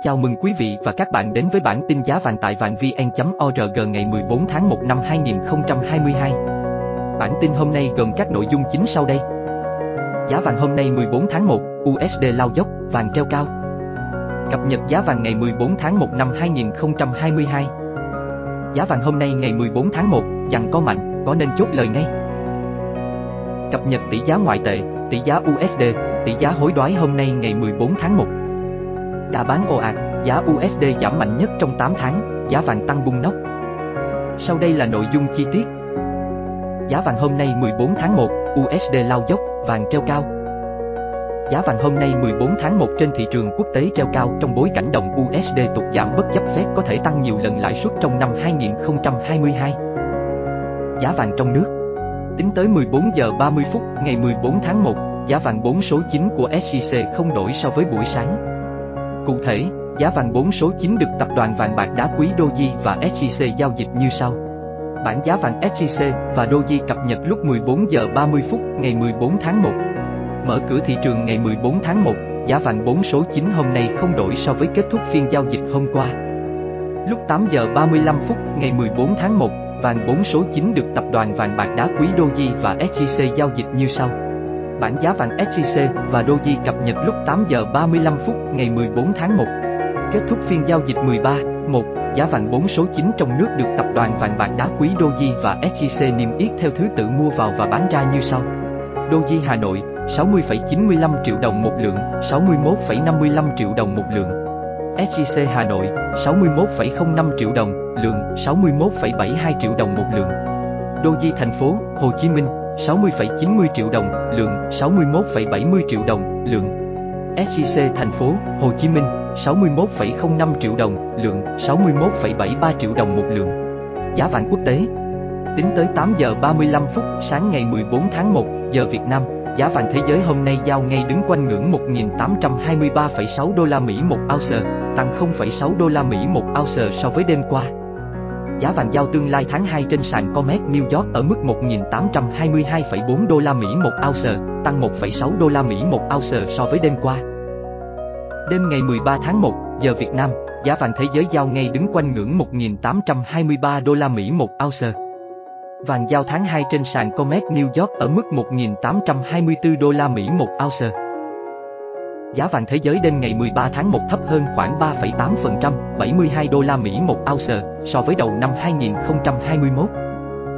Chào mừng quý vị và các bạn đến với bản tin giá vàng tại vàng vn.org ngày 14 tháng 1 năm 2022. Bản tin hôm nay gồm các nội dung chính sau đây. Giá vàng hôm nay 14 tháng 1, USD lao dốc, vàng treo cao. Cập nhật giá vàng ngày 14 tháng 1 năm 2022. Giá vàng hôm nay ngày 14 tháng 1, dặn có mạnh, có nên chốt lời ngay. Cập nhật tỷ giá ngoại tệ, tỷ giá USD, tỷ giá hối đoái hôm nay ngày 14 tháng 1 đã bán ồ ạt, giá USD giảm mạnh nhất trong 8 tháng, giá vàng tăng bung nóc. Sau đây là nội dung chi tiết. Giá vàng hôm nay 14 tháng 1, USD lao dốc, vàng treo cao. Giá vàng hôm nay 14 tháng 1 trên thị trường quốc tế treo cao trong bối cảnh đồng USD tụt giảm bất chấp phép có thể tăng nhiều lần lãi suất trong năm 2022. Giá vàng trong nước Tính tới 14 giờ 30 phút ngày 14 tháng 1, giá vàng 4 số 9 của SJC không đổi so với buổi sáng. Cụ thể, giá vàng 4 số 9 được tập đoàn vàng bạc đá quý Doji và SJC giao dịch như sau. Bản giá vàng SJC và Doji cập nhật lúc 14 giờ 30 phút ngày 14 tháng 1. Mở cửa thị trường ngày 14 tháng 1, giá vàng 4 số 9 hôm nay không đổi so với kết thúc phiên giao dịch hôm qua. Lúc 8 giờ 35 phút ngày 14 tháng 1, vàng 4 số 9 được tập đoàn vàng bạc đá quý Doji và SJC giao dịch như sau. Bản giá vàng SJC và Doji cập nhật lúc 8 giờ 35 phút ngày 14 tháng 1. Kết thúc phiên giao dịch 13, 1, giá vàng 4 số 9 trong nước được tập đoàn vàng bạc đá quý Doji và SJC niêm yết theo thứ tự mua vào và bán ra như sau. Doji Hà Nội 60,95 triệu đồng một lượng, 61,55 triệu đồng một lượng. SJC Hà Nội 61,05 triệu đồng, lượng 61,72 triệu đồng một lượng. Doji thành phố Hồ Chí Minh 60,90 triệu đồng, lượng 61,70 triệu đồng, lượng. SJC thành phố Hồ Chí Minh 61,05 triệu đồng, lượng 61,73 triệu đồng một lượng. Giá vàng quốc tế Tính tới 8 giờ 35 phút sáng ngày 14 tháng 1 giờ Việt Nam, giá vàng thế giới hôm nay giao ngay đứng quanh ngưỡng 1.823,6 đô la Mỹ một ounce, tăng 0,6 đô la Mỹ một ounce so với đêm qua giá vàng giao tương lai tháng 2 trên sàn Comex New York ở mức 1.822,4 đô la Mỹ một ounce, tăng 1,6 đô la Mỹ một ounce so với đêm qua. Đêm ngày 13 tháng 1, giờ Việt Nam, giá vàng thế giới giao ngay đứng quanh ngưỡng 1.823 đô la Mỹ một ounce. Vàng giao tháng 2 trên sàn Comex New York ở mức 1.824 đô la Mỹ một ounce. Giá vàng thế giới đêm ngày 13 tháng 1 thấp hơn khoảng 3,8%, 72 đô la Mỹ một ounce so với đầu năm 2021.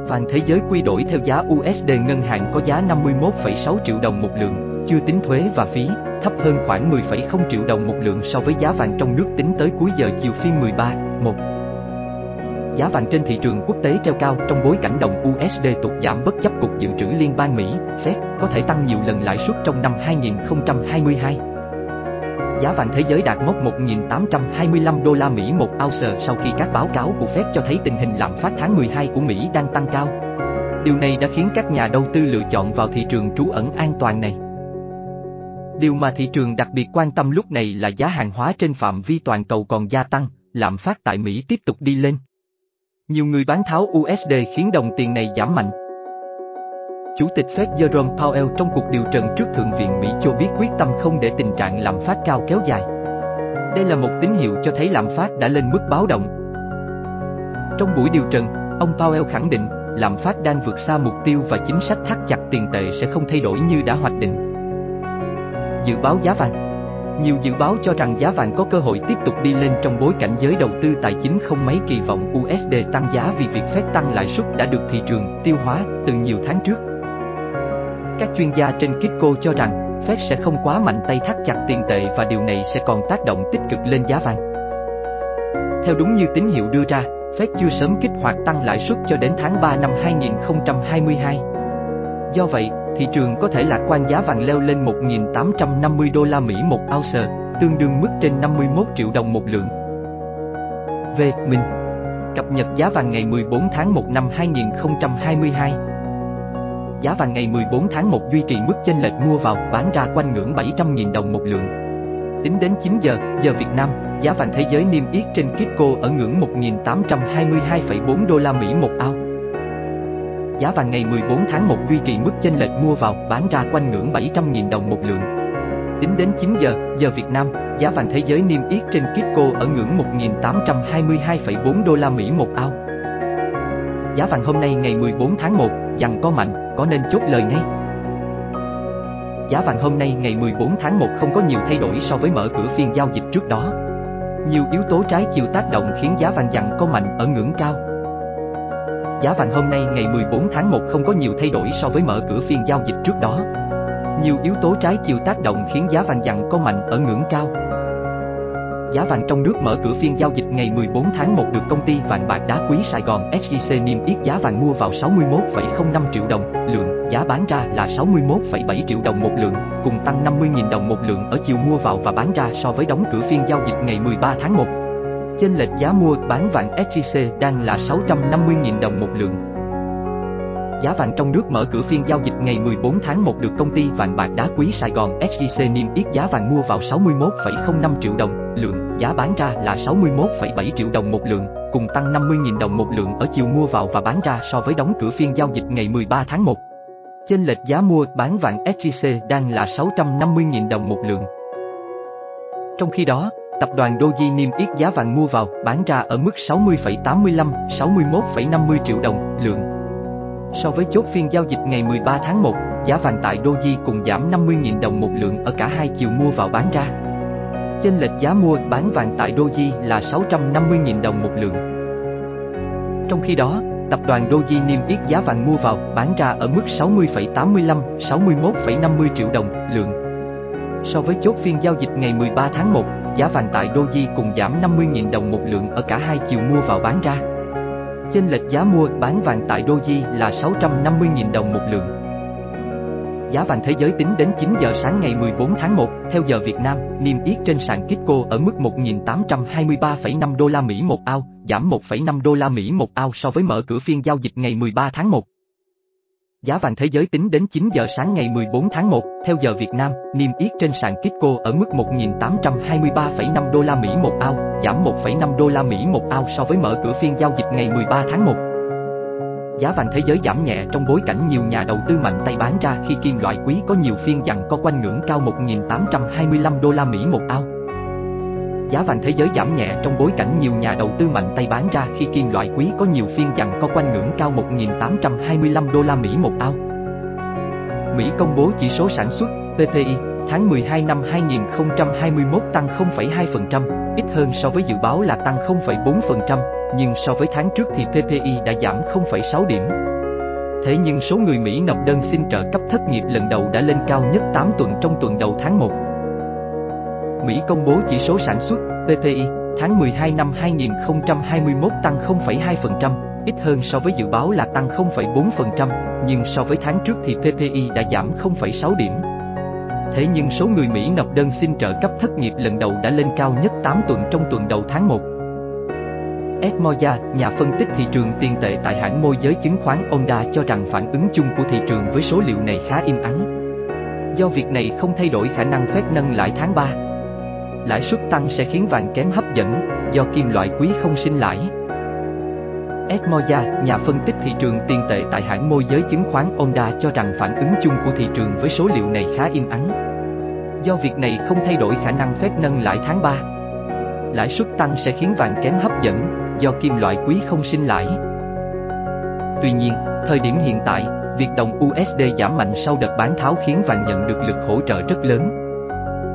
Vàng thế giới quy đổi theo giá USD ngân hàng có giá 51,6 triệu đồng một lượng, chưa tính thuế và phí, thấp hơn khoảng 10,0 triệu đồng một lượng so với giá vàng trong nước tính tới cuối giờ chiều phiên 13, 1. Giá vàng trên thị trường quốc tế treo cao trong bối cảnh đồng USD tụt giảm bất chấp Cục Dự trữ Liên bang Mỹ, Fed, có thể tăng nhiều lần lãi suất trong năm 2022 giá vàng thế giới đạt mốc 1.825 đô la Mỹ một ounce sau khi các báo cáo của Fed cho thấy tình hình lạm phát tháng 12 của Mỹ đang tăng cao. Điều này đã khiến các nhà đầu tư lựa chọn vào thị trường trú ẩn an toàn này. Điều mà thị trường đặc biệt quan tâm lúc này là giá hàng hóa trên phạm vi toàn cầu còn gia tăng, lạm phát tại Mỹ tiếp tục đi lên. Nhiều người bán tháo USD khiến đồng tiền này giảm mạnh. Chủ tịch Fed Jerome Powell trong cuộc điều trần trước Thượng viện Mỹ cho biết quyết tâm không để tình trạng lạm phát cao kéo dài. Đây là một tín hiệu cho thấy lạm phát đã lên mức báo động. Trong buổi điều trần, ông Powell khẳng định lạm phát đang vượt xa mục tiêu và chính sách thắt chặt tiền tệ sẽ không thay đổi như đã hoạch định. Dự báo giá vàng nhiều dự báo cho rằng giá vàng có cơ hội tiếp tục đi lên trong bối cảnh giới đầu tư tài chính không mấy kỳ vọng USD tăng giá vì việc phép tăng lãi suất đã được thị trường tiêu hóa từ nhiều tháng trước. Các chuyên gia trên Kitco cho rằng Fed sẽ không quá mạnh tay thắt chặt tiền tệ và điều này sẽ còn tác động tích cực lên giá vàng. Theo đúng như tín hiệu đưa ra, Fed chưa sớm kích hoạt tăng lãi suất cho đến tháng 3 năm 2022. Do vậy, thị trường có thể lạc quan giá vàng leo lên 1.850 đô la Mỹ một ounce, tương đương mức trên 51 triệu đồng một lượng. Về mình Cập nhật giá vàng ngày 14 tháng 1 năm 2022 giá vàng ngày 14 tháng 1 duy trì mức chênh lệch mua vào bán ra quanh ngưỡng 700.000 đồng một lượng. Tính đến 9 giờ, giờ Việt Nam, giá vàng thế giới niêm yết trên Kitco ở ngưỡng 1.822,4 đô la Mỹ một ao. Giá vàng ngày 14 tháng 1 duy trì mức chênh lệch mua vào bán ra quanh ngưỡng 700.000 đồng một lượng. Tính đến 9 giờ, giờ Việt Nam, Giá vàng thế giới niêm yết trên Kitco ở ngưỡng 1.822,4 đô la Mỹ một ao. Giá vàng hôm nay ngày 14 tháng 1, dằn có mạnh, có nên chốt lời ngay? Giá vàng hôm nay ngày 14 tháng 1 không có nhiều thay đổi so với mở cửa phiên giao dịch trước đó. Nhiều yếu tố trái chiều tác động khiến giá vàng dặn có mạnh ở ngưỡng cao. Giá vàng hôm nay ngày 14 tháng 1 không có nhiều thay đổi so với mở cửa phiên giao dịch trước đó. Nhiều yếu tố trái chiều tác động khiến giá vàng dặn có mạnh ở ngưỡng cao. Giá vàng trong nước mở cửa phiên giao dịch ngày 14 tháng 1 được công ty vàng bạc đá quý Sài Gòn SJC niêm yết giá vàng mua vào 61,05 triệu đồng lượng, giá bán ra là 61,7 triệu đồng một lượng, cùng tăng 50.000 đồng một lượng ở chiều mua vào và bán ra so với đóng cửa phiên giao dịch ngày 13 tháng 1. Chênh lệch giá mua bán vàng SJC đang là 650.000 đồng một lượng. Giá vàng trong nước mở cửa phiên giao dịch ngày 14 tháng 1 được công ty vàng bạc đá quý Sài Gòn SJC niêm yết giá vàng mua vào 61,05 triệu đồng lượng, giá bán ra là 61,7 triệu đồng một lượng, cùng tăng 50.000 đồng một lượng ở chiều mua vào và bán ra so với đóng cửa phiên giao dịch ngày 13 tháng 1. Chênh lệch giá mua bán vàng SJC đang là 650.000 đồng một lượng. Trong khi đó, tập đoàn Doji niêm yết giá vàng mua vào, bán ra ở mức 60,85, 61,50 triệu đồng lượng. So với chốt phiên giao dịch ngày 13 tháng 1, giá vàng tại Doji cùng giảm 50.000 đồng một lượng ở cả hai chiều mua vào bán ra. Trên lệch giá mua bán vàng tại Doji là 650.000 đồng một lượng. Trong khi đó, tập đoàn Doji niêm yết giá vàng mua vào, bán ra ở mức 60,85, 61,50 triệu đồng lượng. So với chốt phiên giao dịch ngày 13 tháng 1, giá vàng tại Doji cùng giảm 50.000 đồng một lượng ở cả hai chiều mua vào bán ra. Chênh lệch giá mua bán vàng tại Doji là 650.000 đồng một lượng. Giá vàng thế giới tính đến 9 giờ sáng ngày 14 tháng 1, theo giờ Việt Nam, niêm yết trên sàn Kitco ở mức 1.823,5 đô la Mỹ một ao, giảm 1,5 đô la Mỹ một ao so với mở cửa phiên giao dịch ngày 13 tháng 1. Giá vàng thế giới tính đến 9 giờ sáng ngày 14 tháng 1, theo giờ Việt Nam, niêm yết trên sàn Kitco ở mức 1.823,5 đô la Mỹ một ao, giảm 1,5 đô la Mỹ một ao so với mở cửa phiên giao dịch ngày 13 tháng 1. Giá vàng thế giới giảm nhẹ trong bối cảnh nhiều nhà đầu tư mạnh tay bán ra khi kim loại quý có nhiều phiên dặn có quanh ngưỡng cao 1.825 đô la Mỹ một ao. Giá vàng thế giới giảm nhẹ trong bối cảnh nhiều nhà đầu tư mạnh tay bán ra khi kim loại quý có nhiều phiên dặn có quanh ngưỡng cao 1.825 đô la Mỹ một ao. Mỹ công bố chỉ số sản xuất PPI tháng 12 năm 2021 tăng 0,2%, ít hơn so với dự báo là tăng 0,4%, nhưng so với tháng trước thì PPI đã giảm 0,6 điểm. Thế nhưng số người Mỹ nộp đơn xin trợ cấp thất nghiệp lần đầu đã lên cao nhất 8 tuần trong tuần đầu tháng 1. Mỹ công bố chỉ số sản xuất PPI tháng 12 năm 2021 tăng 0,2%, ít hơn so với dự báo là tăng 0,4%, nhưng so với tháng trước thì PPI đã giảm 0,6 điểm. Thế nhưng số người Mỹ nộp đơn xin trợ cấp thất nghiệp lần đầu đã lên cao nhất 8 tuần trong tuần đầu tháng 1. Ed Moya, nhà phân tích thị trường tiền tệ tại hãng môi giới chứng khoán Onda cho rằng phản ứng chung của thị trường với số liệu này khá im ắng. Do việc này không thay đổi khả năng phép nâng lãi tháng 3. Lãi suất tăng sẽ khiến vàng kém hấp dẫn, do kim loại quý không sinh lãi. Edmoya, nhà phân tích thị trường tiền tệ tại hãng môi giới chứng khoán Onda cho rằng phản ứng chung của thị trường với số liệu này khá im ắng. Do việc này không thay đổi khả năng phép nâng lãi tháng 3. Lãi suất tăng sẽ khiến vàng kém hấp dẫn, do kim loại quý không sinh lãi. Tuy nhiên, thời điểm hiện tại, việc đồng USD giảm mạnh sau đợt bán tháo khiến vàng nhận được lực hỗ trợ rất lớn.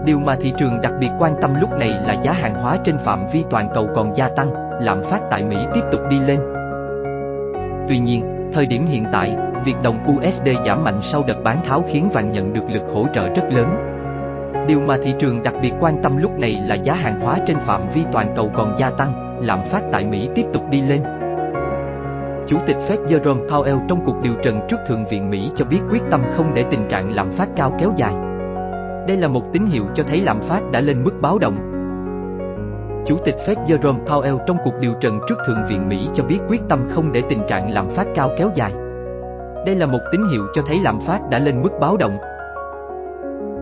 Điều mà thị trường đặc biệt quan tâm lúc này là giá hàng hóa trên phạm vi toàn cầu còn gia tăng, lạm phát tại Mỹ tiếp tục đi lên. Tuy nhiên, thời điểm hiện tại, việc đồng USD giảm mạnh sau đợt bán tháo khiến vàng nhận được lực hỗ trợ rất lớn. Điều mà thị trường đặc biệt quan tâm lúc này là giá hàng hóa trên phạm vi toàn cầu còn gia tăng, lạm phát tại Mỹ tiếp tục đi lên. Chủ tịch Fed Jerome Powell trong cuộc điều trần trước Thượng viện Mỹ cho biết quyết tâm không để tình trạng lạm phát cao kéo dài. Đây là một tín hiệu cho thấy lạm phát đã lên mức báo động. Chủ tịch Fed Jerome Powell trong cuộc điều trần trước Thượng viện Mỹ cho biết quyết tâm không để tình trạng lạm phát cao kéo dài. Đây là một tín hiệu cho thấy lạm phát đã lên mức báo động.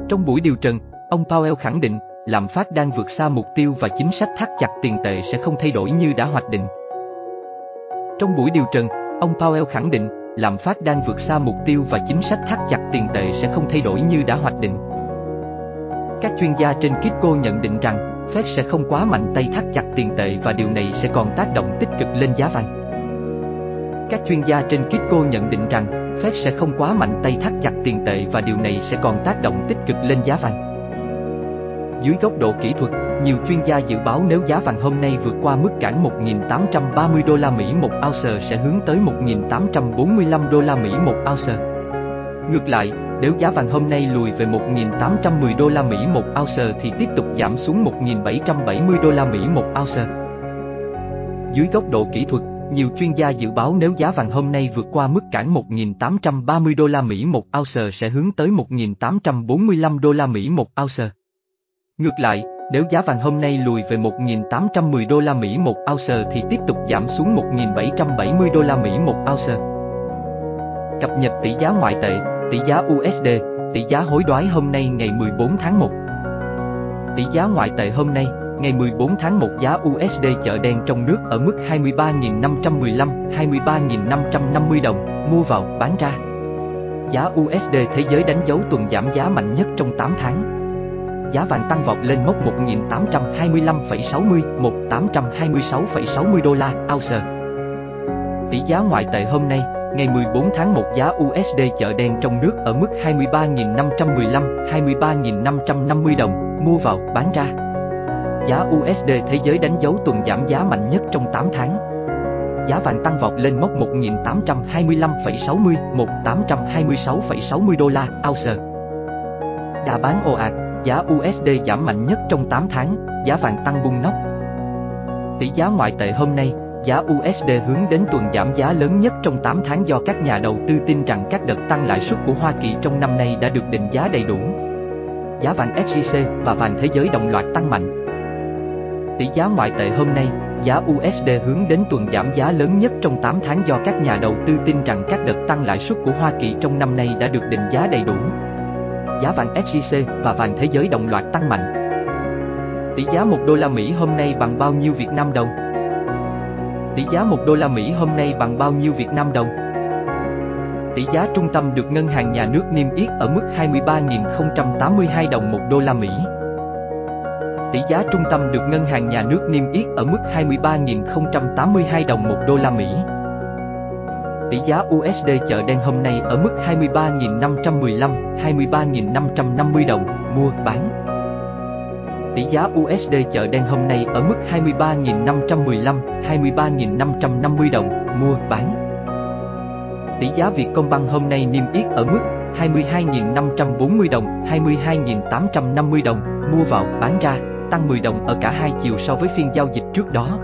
Trong buổi điều trần, ông Powell khẳng định lạm phát đang vượt xa mục tiêu và chính sách thắt chặt tiền tệ sẽ không thay đổi như đã hoạch định. Trong buổi điều trần, ông Powell khẳng định lạm phát đang vượt xa mục tiêu và chính sách thắt chặt tiền tệ sẽ không thay đổi như đã hoạch định. Các chuyên gia trên Kitco nhận định rằng, Fed sẽ không quá mạnh tay thắt chặt tiền tệ và điều này sẽ còn tác động tích cực lên giá vàng. Các chuyên gia trên Kitco nhận định rằng, Fed sẽ không quá mạnh tay thắt chặt tiền tệ và điều này sẽ còn tác động tích cực lên giá vàng. Dưới góc độ kỹ thuật, nhiều chuyên gia dự báo nếu giá vàng hôm nay vượt qua mức cản 1.830 đô la Mỹ một ounce sẽ hướng tới 1.845 đô la Mỹ một ounce. Ngược lại, nếu giá vàng hôm nay lùi về 1.810 đô la Mỹ một ounce thì tiếp tục giảm xuống 1.770 đô la Mỹ một ounce. Dưới góc độ kỹ thuật, nhiều chuyên gia dự báo nếu giá vàng hôm nay vượt qua mức cản 1.830 đô la Mỹ một ounce sẽ hướng tới 1.845 đô la Mỹ một ounce. Ngược lại, nếu giá vàng hôm nay lùi về 1.810 đô la Mỹ một ounce thì tiếp tục giảm xuống 1.770 đô la Mỹ một ounce. Cập nhật tỷ giá ngoại tệ, tỷ giá USD, tỷ giá hối đoái hôm nay ngày 14 tháng 1. Tỷ giá ngoại tệ hôm nay, ngày 14 tháng 1 giá USD chợ đen trong nước ở mức 23.515, 23.550 đồng, mua vào, bán ra. Giá USD thế giới đánh dấu tuần giảm giá mạnh nhất trong 8 tháng giá vàng tăng vọt lên mốc 1.825,60, 1.826,60 đô la ounce. Tỷ giá ngoại tệ hôm nay, ngày 14 tháng 1 giá USD chợ đen trong nước ở mức 23.515, 23.550 đồng, mua vào, bán ra. Giá USD thế giới đánh dấu tuần giảm giá mạnh nhất trong 8 tháng. Giá vàng tăng vọt lên mốc 1.825,60, 1.826,60 đô la ounce. Đà bán ồ ạt, giá USD giảm mạnh nhất trong 8 tháng, giá vàng tăng bung nóc. Tỷ giá ngoại tệ hôm nay, giá USD hướng đến tuần giảm giá lớn nhất trong 8 tháng do các nhà đầu tư tin rằng các đợt tăng lãi suất của Hoa Kỳ trong năm nay đã được định giá đầy đủ. Giá vàng SJC và vàng thế giới đồng loạt tăng mạnh. Tỷ giá ngoại tệ hôm nay, giá USD hướng đến tuần giảm giá lớn nhất trong 8 tháng do các nhà đầu tư tin rằng các đợt tăng lãi suất của Hoa Kỳ trong năm nay đã được định giá đầy đủ giá vàng SJC và vàng thế giới đồng loạt tăng mạnh. Tỷ giá 1 đô la Mỹ hôm nay bằng bao nhiêu Việt Nam đồng? Tỷ giá 1 đô la Mỹ hôm nay bằng bao nhiêu Việt Nam đồng? Tỷ giá trung tâm được ngân hàng nhà nước niêm yết ở mức 23.082 đồng 1 đô la Mỹ. Tỷ giá trung tâm được ngân hàng nhà nước niêm yết ở mức 23.082 đồng 1 đô la Mỹ. Tỷ giá USD chợ đen hôm nay ở mức 23.515, 23.550 đồng, mua, bán. Tỷ giá USD chợ đen hôm nay ở mức 23.515, 23.550 đồng, mua, bán. Tỷ giá Việt Công Băng hôm nay niêm yết ở mức 22.540 đồng, 22.850 đồng, mua vào, bán ra, tăng 10 đồng ở cả hai chiều so với phiên giao dịch trước đó.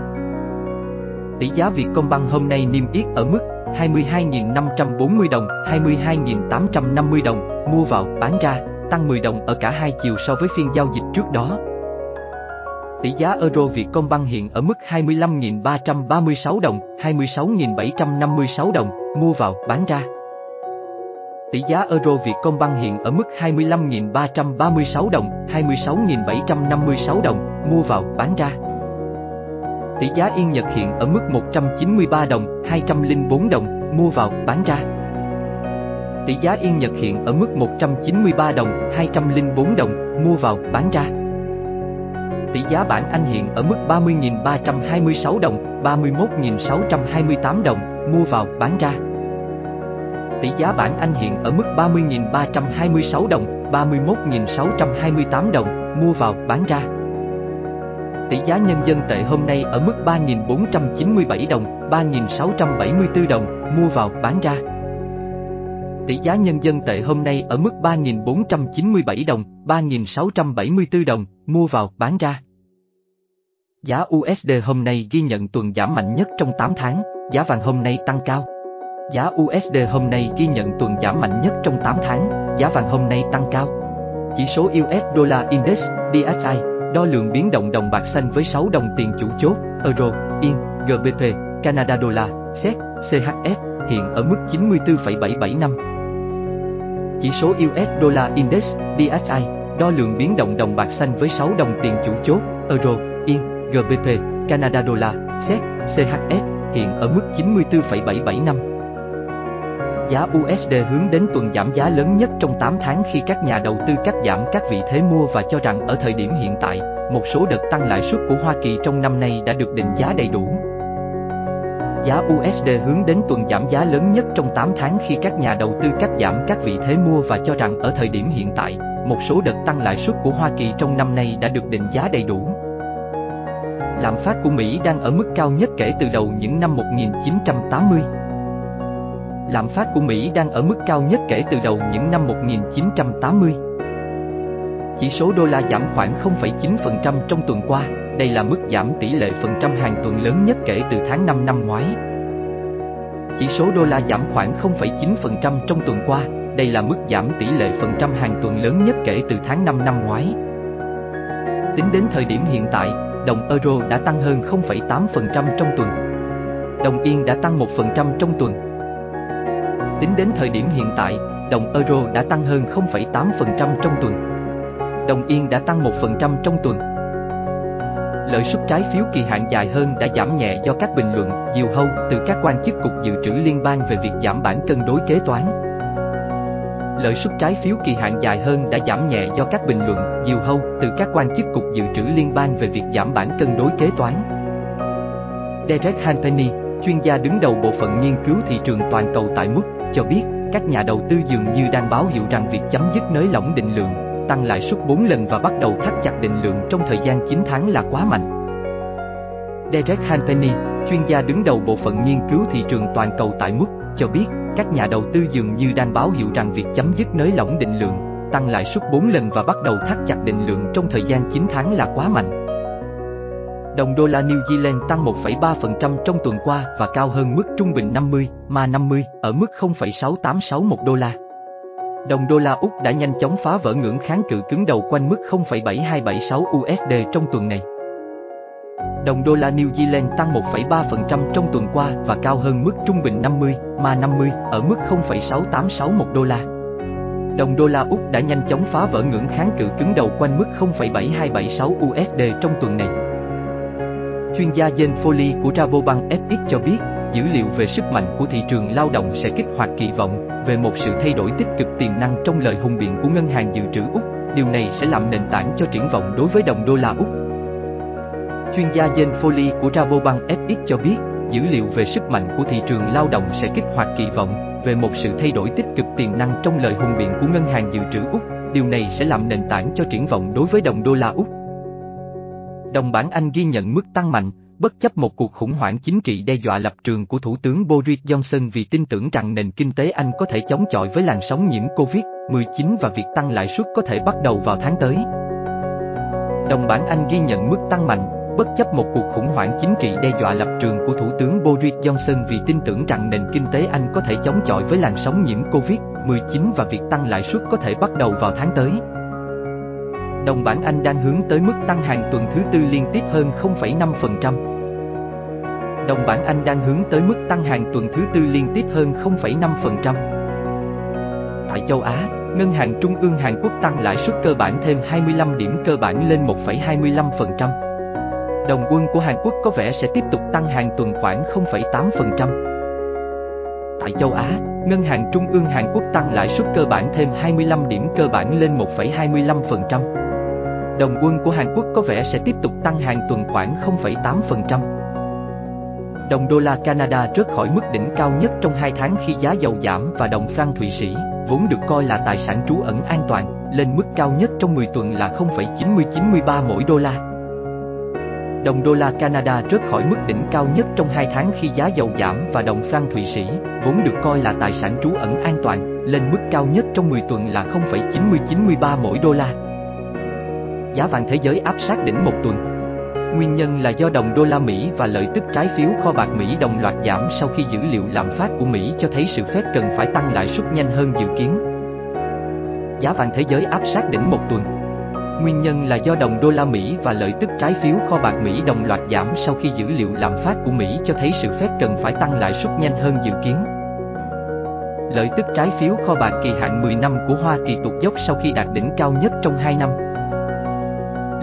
Tỷ giá Việt Công Băng hôm nay niêm yết ở mức 22.540 đồng, 22.850 đồng, mua vào, bán ra, tăng 10 đồng ở cả hai chiều so với phiên giao dịch trước đó. Tỷ giá euro Vietcombank hiện ở mức 25.336 đồng, 26.756 đồng, mua vào, bán ra. Tỷ giá euro Vietcombank hiện ở mức 25.336 đồng, 26.756 đồng, mua vào, bán ra. Tỷ giá Yên Nhật hiện ở mức 193 đồng, 204 đồng, mua vào, bán ra. Tỷ giá Yên Nhật hiện ở mức 193 đồng, 204 đồng, mua vào, bán ra. Tỷ giá bảng Anh hiện ở mức 30.326 đồng, 31.628 đồng, mua vào, bán ra. Tỷ giá bảng Anh hiện ở mức 30.326 đồng, 31.628 đồng, mua vào, bán ra. Tỷ giá nhân dân tệ hôm nay ở mức 3.497 đồng, 3.674 đồng, mua vào, bán ra. Tỷ giá nhân dân tệ hôm nay ở mức 3.497 đồng, 3.674 đồng, mua vào, bán ra. Giá USD hôm nay ghi nhận tuần giảm mạnh nhất trong 8 tháng, giá vàng hôm nay tăng cao. Giá USD hôm nay ghi nhận tuần giảm mạnh nhất trong 8 tháng, giá vàng hôm nay tăng cao. Chỉ số US Dollar Index, DXY, đo lường biến động đồng bạc xanh với 6 đồng tiền chủ chốt, Euro, Yên, GBP, Canada Dollar, SEC, CHF, hiện ở mức 94,775. Chỉ số US Dollar Index, DXY, đo lường biến động đồng bạc xanh với 6 đồng tiền chủ chốt, Euro, Yên, GBP, Canada Dollar, SEC, CHF, hiện ở mức 94,775. Giá USD hướng đến tuần giảm giá lớn nhất trong 8 tháng khi các nhà đầu tư cắt giảm các vị thế mua và cho rằng ở thời điểm hiện tại, một số đợt tăng lãi suất của Hoa Kỳ trong năm nay đã được định giá đầy đủ. Giá USD hướng đến tuần giảm giá lớn nhất trong 8 tháng khi các nhà đầu tư cắt giảm các vị thế mua và cho rằng ở thời điểm hiện tại, một số đợt tăng lãi suất của Hoa Kỳ trong năm nay đã được định giá đầy đủ. Lạm phát của Mỹ đang ở mức cao nhất kể từ đầu những năm 1980. Lạm phát của Mỹ đang ở mức cao nhất kể từ đầu những năm 1980. Chỉ số đô la giảm khoảng 0,9% trong tuần qua, đây là mức giảm tỷ lệ phần trăm hàng tuần lớn nhất kể từ tháng 5 năm ngoái. Chỉ số đô la giảm khoảng 0,9% trong tuần qua, đây là mức giảm tỷ lệ phần trăm hàng tuần lớn nhất kể từ tháng 5 năm ngoái. Tính đến thời điểm hiện tại, đồng euro đã tăng hơn 0,8% trong tuần. Đồng yên đã tăng 1% trong tuần. Tính đến thời điểm hiện tại, đồng euro đã tăng hơn 0,8% trong tuần. Đồng yên đã tăng 1% trong tuần. Lợi suất trái phiếu kỳ hạn dài hơn đã giảm nhẹ do các bình luận, diều hâu từ các quan chức Cục Dự trữ Liên bang về việc giảm bản cân đối kế toán. Lợi suất trái phiếu kỳ hạn dài hơn đã giảm nhẹ do các bình luận, diều hâu từ các quan chức Cục Dự trữ Liên bang về việc giảm bản cân đối kế toán. Derek Hanpenny, chuyên gia đứng đầu bộ phận nghiên cứu thị trường toàn cầu tại mức, cho biết các nhà đầu tư dường như đang báo hiệu rằng việc chấm dứt nới lỏng định lượng, tăng lãi suất 4 lần và bắt đầu thắt chặt định lượng trong thời gian 9 tháng là quá mạnh. Derek Hanpenny, chuyên gia đứng đầu bộ phận nghiên cứu thị trường toàn cầu tại mức, cho biết các nhà đầu tư dường như đang báo hiệu rằng việc chấm dứt nới lỏng định lượng, tăng lãi suất 4 lần và bắt đầu thắt chặt định lượng trong thời gian 9 tháng là quá mạnh. Đồng đô la New Zealand tăng 1,3% trong tuần qua và cao hơn mức trung bình 50, ma 50, ở mức 0,6861 đô la. Đồng đô la Úc đã nhanh chóng phá vỡ ngưỡng kháng cự cứng đầu quanh mức 0,7276 USD trong tuần này. Đồng đô la New Zealand tăng 1,3% trong tuần qua và cao hơn mức trung bình 50, ma 50, ở mức 0,6861 đô la. Đồng đô la Úc đã nhanh chóng phá vỡ ngưỡng kháng cự cứng đầu quanh mức 0,7276 USD trong tuần này. Chuyên gia Jane Foley của Rabobank FX cho biết, dữ liệu về sức mạnh của thị trường lao động sẽ kích hoạt kỳ vọng về một sự thay đổi tích cực tiềm năng trong lời hùng biện của Ngân hàng Dự trữ Úc. Điều này sẽ làm nền tảng cho triển vọng đối với đồng đô la Úc. Chuyên gia Jen Foley của Rabobank FX cho biết, dữ liệu về sức mạnh của thị trường lao động sẽ kích hoạt kỳ vọng về một sự thay đổi tích cực tiềm năng trong lời hùng biện của Ngân hàng Dự trữ Úc. Điều này sẽ làm nền tảng cho triển vọng đối với đồng đô la Úc. Đồng bảng Anh ghi nhận mức tăng mạnh, bất chấp một cuộc khủng hoảng chính trị đe dọa lập trường của Thủ tướng Boris Johnson vì tin tưởng rằng nền kinh tế Anh có thể chống chọi với làn sóng nhiễm Covid-19 và việc tăng lãi suất có thể bắt đầu vào tháng tới. Đồng bảng Anh ghi nhận mức tăng mạnh, bất chấp một cuộc khủng hoảng chính trị đe dọa lập trường của Thủ tướng Boris Johnson vì tin tưởng rằng nền kinh tế Anh có thể chống chọi với làn sóng nhiễm Covid-19 và việc tăng lãi suất có thể bắt đầu vào tháng tới. Đồng bảng Anh đang hướng tới mức tăng hàng tuần thứ tư liên tiếp hơn 0,5%. Đồng bảng Anh đang hướng tới mức tăng hàng tuần thứ tư liên tiếp hơn 0,5%. Tại châu Á, Ngân hàng Trung ương Hàn Quốc tăng lãi suất cơ bản thêm 25 điểm cơ bản lên 1,25%. Đồng quân của Hàn Quốc có vẻ sẽ tiếp tục tăng hàng tuần khoảng 0,8%. Tại châu Á, Ngân hàng Trung ương Hàn Quốc tăng lãi suất cơ bản thêm 25 điểm cơ bản lên 1,25%. Đồng quân của Hàn Quốc có vẻ sẽ tiếp tục tăng hàng tuần khoảng 0,8%. Đồng đô la Canada rớt khỏi mức đỉnh cao nhất trong hai tháng khi giá dầu giảm và đồng franc Thụy Sĩ, vốn được coi là tài sản trú ẩn an toàn, lên mức cao nhất trong 10 tuần là 0,9093 mỗi đô la. Đồng đô la Canada rớt khỏi mức đỉnh cao nhất trong hai tháng khi giá dầu giảm và đồng franc Thụy Sĩ, vốn được coi là tài sản trú ẩn an toàn, lên mức cao nhất trong 10 tuần là 0,9093 mỗi đô la giá vàng thế giới áp sát đỉnh một tuần. Nguyên nhân là do đồng đô la Mỹ và lợi tức trái phiếu kho bạc Mỹ đồng loạt giảm sau khi dữ liệu lạm phát của Mỹ cho thấy sự phép cần phải tăng lãi suất nhanh hơn dự kiến. Giá vàng thế giới áp sát đỉnh một tuần. Nguyên nhân là do đồng đô la Mỹ và lợi tức trái phiếu kho bạc Mỹ đồng loạt giảm sau khi dữ liệu lạm phát của Mỹ cho thấy sự phép cần phải tăng lãi suất nhanh hơn dự kiến. Lợi tức trái phiếu kho bạc kỳ hạn 10 năm của Hoa Kỳ tụt dốc sau khi đạt đỉnh cao nhất trong 2 năm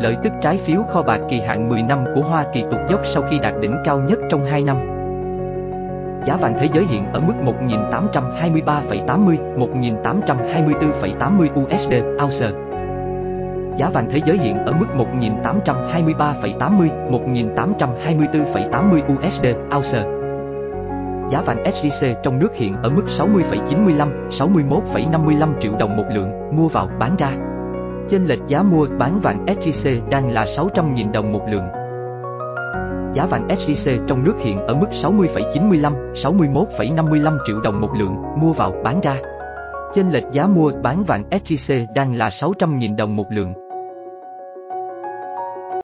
lợi tức trái phiếu kho bạc kỳ hạn 10 năm của Hoa Kỳ tụt dốc sau khi đạt đỉnh cao nhất trong 2 năm. Giá vàng thế giới hiện ở mức 1.823,80, 1.824,80 USD ounce. Giá vàng thế giới hiện ở mức 1.823,80, 1.824,80 USD ounce. Giá vàng SJC trong nước hiện ở mức 60,95, 61,55 triệu đồng một lượng, mua vào, bán ra. Chênh lệch giá mua bán vàng SJC đang là 600.000 đồng một lượng. Giá vàng SJC trong nước hiện ở mức 60,95, 61,55 triệu đồng một lượng, mua vào, bán ra. Chênh lệch giá mua bán vàng SJC đang là 600.000 đồng một lượng.